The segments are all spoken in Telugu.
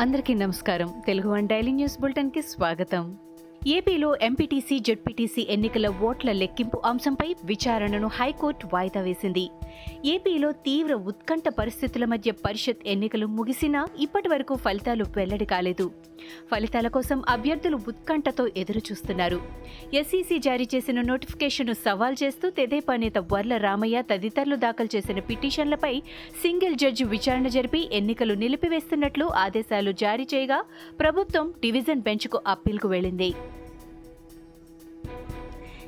అందరికీ నమస్కారం. తెలుగు వన్ డైలీ న్యూస్ బులెటిన్కి స్వాగతం. ఏపీలో ఎంపీటీసీ జెడ్పీటీసీ ఎన్నికల ఓట్ల లెక్కింపు అంశంపై విచారణను హైకోర్టు వాయిదా వేసింది. ఏపీలో తీవ్ర ఉత్కంఠ పరిస్థితుల మధ్య పరిషత్ ఎన్నికలు ముగిసినా ఇప్పటి వరకు ఫలితాలు వెల్లడి కాలేదు. ఫలితాల కోసం అభ్యర్థులు ఉత్కంఠతో ఎదురు చూస్తున్నారు ఎస్ఈసీ జారీ చేసిన నోటిఫికేషన్ను సవాల్ చేస్తూ తెదేపా నేత వర్ల రామయ్య తదితరులు దాఖలు చేసిన పిటిషన్లపై సింగిల్ జడ్జి విచారణ జరిపి ఎన్నికలు నిలిపివేస్తున్నట్లు ఆదేశాలు జారీ చేయగా ప్రభుత్వం డివిజన్ బెంచ్కు అప్పీల్కు వెళ్ళింది.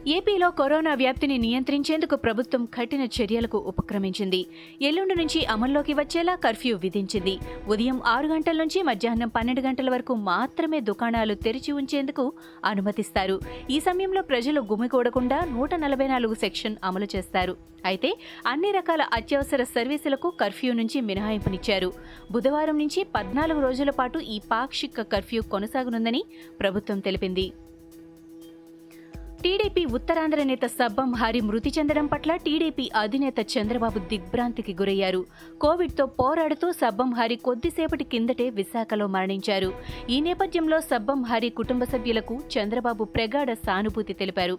ఏపీలో కరోనా వ్యాప్తిని నియంత్రించేందుకు ప్రభుత్వం కఠిన చర్యలకు ఉపక్రమించింది. ఎల్లుండి నుంచి అమల్లోకి వచ్చేలా కర్ఫ్యూ విధించింది. ఉదయం ఆరు గంటల నుంచి మధ్యాహ్నం పన్నెండు గంటల వరకు మాత్రమే దుకాణాలు తెరిచి ఉంచేందుకు అనుమతిస్తారు. ఈ సమయంలో ప్రజలు గుమికూడకుండా నూట నలభై నాలుగు సెక్షన్ అమలు చేస్తారు. అయితే అన్ని రకాల అత్యవసర సర్వీసులకు కర్ఫ్యూ నుంచి మినహాయింపునిచ్చారు. బుధవారం నుంచి పద్నాలుగు రోజుల పాటు ఈ పాక్షిక కర్ఫ్యూ కొనసాగనుందని ప్రభుత్వం తెలిపింది. టీడీపీ ఉత్తరాంధ్ర నేత సబ్బం హరి మృతి చెందడం పట్ల టీడీపీ అధినేత చంద్రబాబు దిగ్భ్రాంతికి గురయ్యారు. కోవిడ్తో పోరాడుతూ సబ్బం హరి కొద్దిసేపటి కిందటే విశాఖలో మరణించారు. ఈ నేపథ్యంలో సబ్బం హరి కుటుంబ సభ్యులకు చంద్రబాబు ప్రగాఢ సానుభూతి తెలిపారు.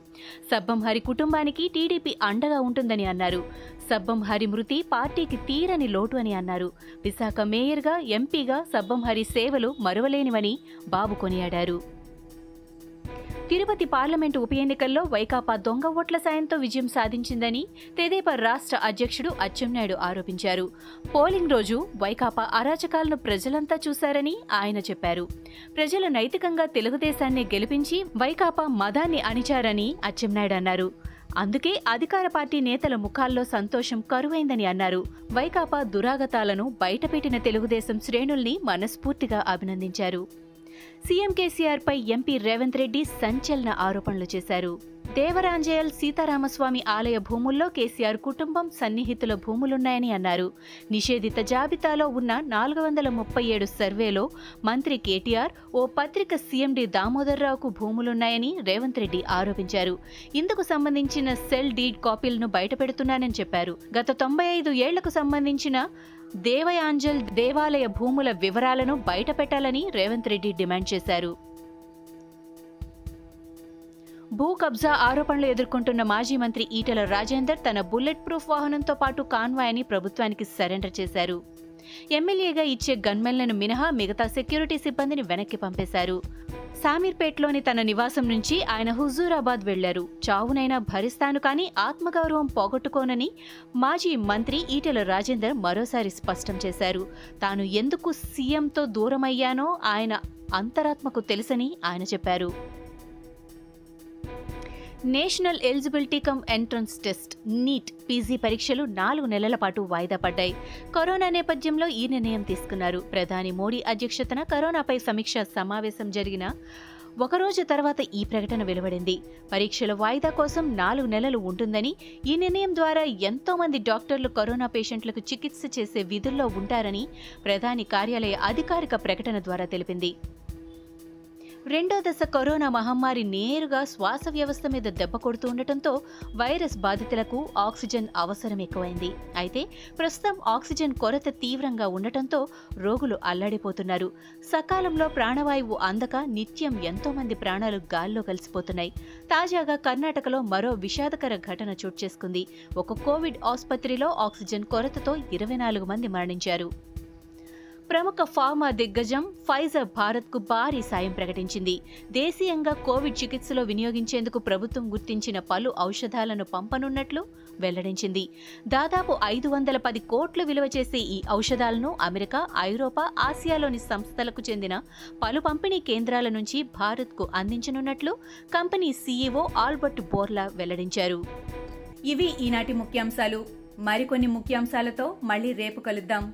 సబ్బం హరి కుటుంబానికి టీడీపీ అండగా ఉంటుందని అన్నారు. సబ్బం హరి మృతి పార్టీకి తీరని లోటు అని అన్నారు. విశాఖ మేయర్గా ఎంపీగా సబ్బం హరి సేవలు మరువలేనివని బాబు కొనియాడారు. తిరుపతి పార్లమెంటు ఉప ఎన్నికల్లో వైకాపా దొంగ ఓట్ల సాయంతో విజయం సాధించిందని తెదేపా రాష్ట్ర అధ్యక్షుడు అచ్చెన్నాయుడు ఆరోపించారు. పోలింగ్ రోజు వైకాపా అరాచకాలను ప్రజలంతా చూశారని ఆయన చెప్పారు. ప్రజలు నైతికంగా తెలుగుదేశాన్ని గెలిపించి వైకాపా మదాన్ని అణిచారని అచ్చెన్నాయుడు అన్నారు. అందుకే అధికార పార్టీ నేతల ముఖాల్లో సంతోషం కరువైందని అన్నారు. వైకాపా దురాగతాలను బయటపెట్టిన తెలుగుదేశం శ్రేణుల్ని మనస్ఫూర్తిగా అభినందించారు. సీఎం కేసీఆర్పై ఎంపీ రేవంత్ రెడ్డి సంచలన ఆరోపణలు చేశారు. దేవరాంజయల్ సీతారామస్వామి ఆలయ భూముల్లో కేసీఆర్ కుటుంబం సన్నిహితుల భూములున్నాయని అన్నారు. నిషేధిత జాబితాలో ఉన్న నాలుగు వందల ముప్పై ఏడు సర్వేలో మంత్రి కేటీఆర్ ఓ పత్రిక సీఎండి దామోదర్రావుకు భూములున్నాయని రేవంత్ రెడ్డి ఆరోపించారు. ఇందుకు సంబంధించిన సెల్ డీడ్ కాపీలను బయటపెడుతున్నానని చెప్పారు. గత తొంభై ఐదు ఏళ్ళకు సంబంధించిన దేవయాంజల్ దేవాలయ భూముల వివరాలను బయటపెట్టాలని రేవంత్ రెడ్డి డిమాండ్ చేశారు. భూ కబ్జా ఆరోపణలు ఎదుర్కొంటున్న మాజీ మంత్రి ఈటెల రాజేందర్ తన బుల్లెట్ ప్రూఫ్ వాహనంతో పాటు కాన్వాయ్ని ప్రభుత్వానికి సరెండర్ చేశారు. ఎమ్మెల్యేగా ఇచ్చే గన్మెన్లను మినహా మిగతా సెక్యూరిటీ సిబ్బందిని వెనక్కి పంపేశారు. సామీర్పేట్లోని తన నివాసం నుంచి ఆయన హుజూరాబాద్ వెళ్ళారు చావునైనా భరిస్తాను కానీ ఆత్మగౌరవం పోగొట్టుకోనని మాజీ మంత్రి ఈటెల రాజేందర్ మరోసారి స్పష్టం చేశారు. తాను ఎందుకు సీఎంతో దూరమయ్యానో ఆయన అంతరాత్మకు తెలుసని ఆయన చెప్పారు. National eligibility cum entrance test NEET PG పరీక్షలు నాలుగు నెలల పాటు వాయిదా పడ్డాయి. కరోనా నేపథ్యంలో ఈ నిర్ణయం తీసుకున్నారు. ప్రధాని మోడీ అధ్యక్షతన కరోనాపై సమీక్ష సమావేశం జరిగిన ఒకరోజు తర్వాత ఈ ప్రకటన వెలువడింది. పరీక్షల వాయిదా కోసం నాలుగు నెలలు ఉంటుందని ఈ నిర్ణయం ద్వారా ఎంతో మంది డాక్టర్లు కరోనా పేషెంట్లకు చికిత్స చేసే విధుల్లో ఉంటారని ప్రధాని కార్యాలయ అధికారిక ప్రకటన ద్వారా తెలిపింది. రెండో దశ కరోనా మహమ్మారి నేరుగా శ్వాస వ్యవస్థ మీద దెబ్బ కొడుతూ ఉండటంతో వైరస్ బాధితులకు ఆక్సిజన్ అవసరం ఎక్కువైంది. అయితే ప్రస్తుతం ఆక్సిజన్ కొరత తీవ్రంగా ఉండటంతో రోగులు అల్లాడిపోతున్నారు. సకాలంలో ప్రాణవాయువు అందక నిత్యం ఎంతో మంది ప్రాణాలు గాల్లో కలిసిపోతున్నాయి. తాజాగా కర్ణాటకలో మరో విషాదకర ఘటన చోటు చేసుకుంది. ఒక కోవిడ్ ఆసుపత్రిలో ఆక్సిజన్ కొరతతో ఇరవై నాలుగు మంది మరణించారు. ప్రముఖ ఫార్మా దిగ్గజం ఫైజర్ భారత్కు భారీ సాయం ప్రకటించింది. దేశీయంగా కోవిడ్ చికిత్సలో వినియోగించేందుకు ప్రభుత్వం గుర్తించిన పలు ఔషధాలను పంపనున్నట్లు వెల్లడించింది. దాదాపు ఐదు వందల పది కోట్లు విలువ చేసే ఈ ఔషధాలను అమెరికా ఐరోపా ఆసియాలోని సంస్థలకు చెందిన పలు పంపిణీ కేంద్రాల నుంచి భారత్కు అందించనున్నట్లు కంపెనీ సీఈఓ ఆల్బర్ట్ బోర్లా వెల్లడించారు. ఇవి ఈనాటి ముఖ్యాంశాలు. మరికొన్ని ముఖ్యాంశాలతో మళ్ళీ రేపు కలుద్దాం.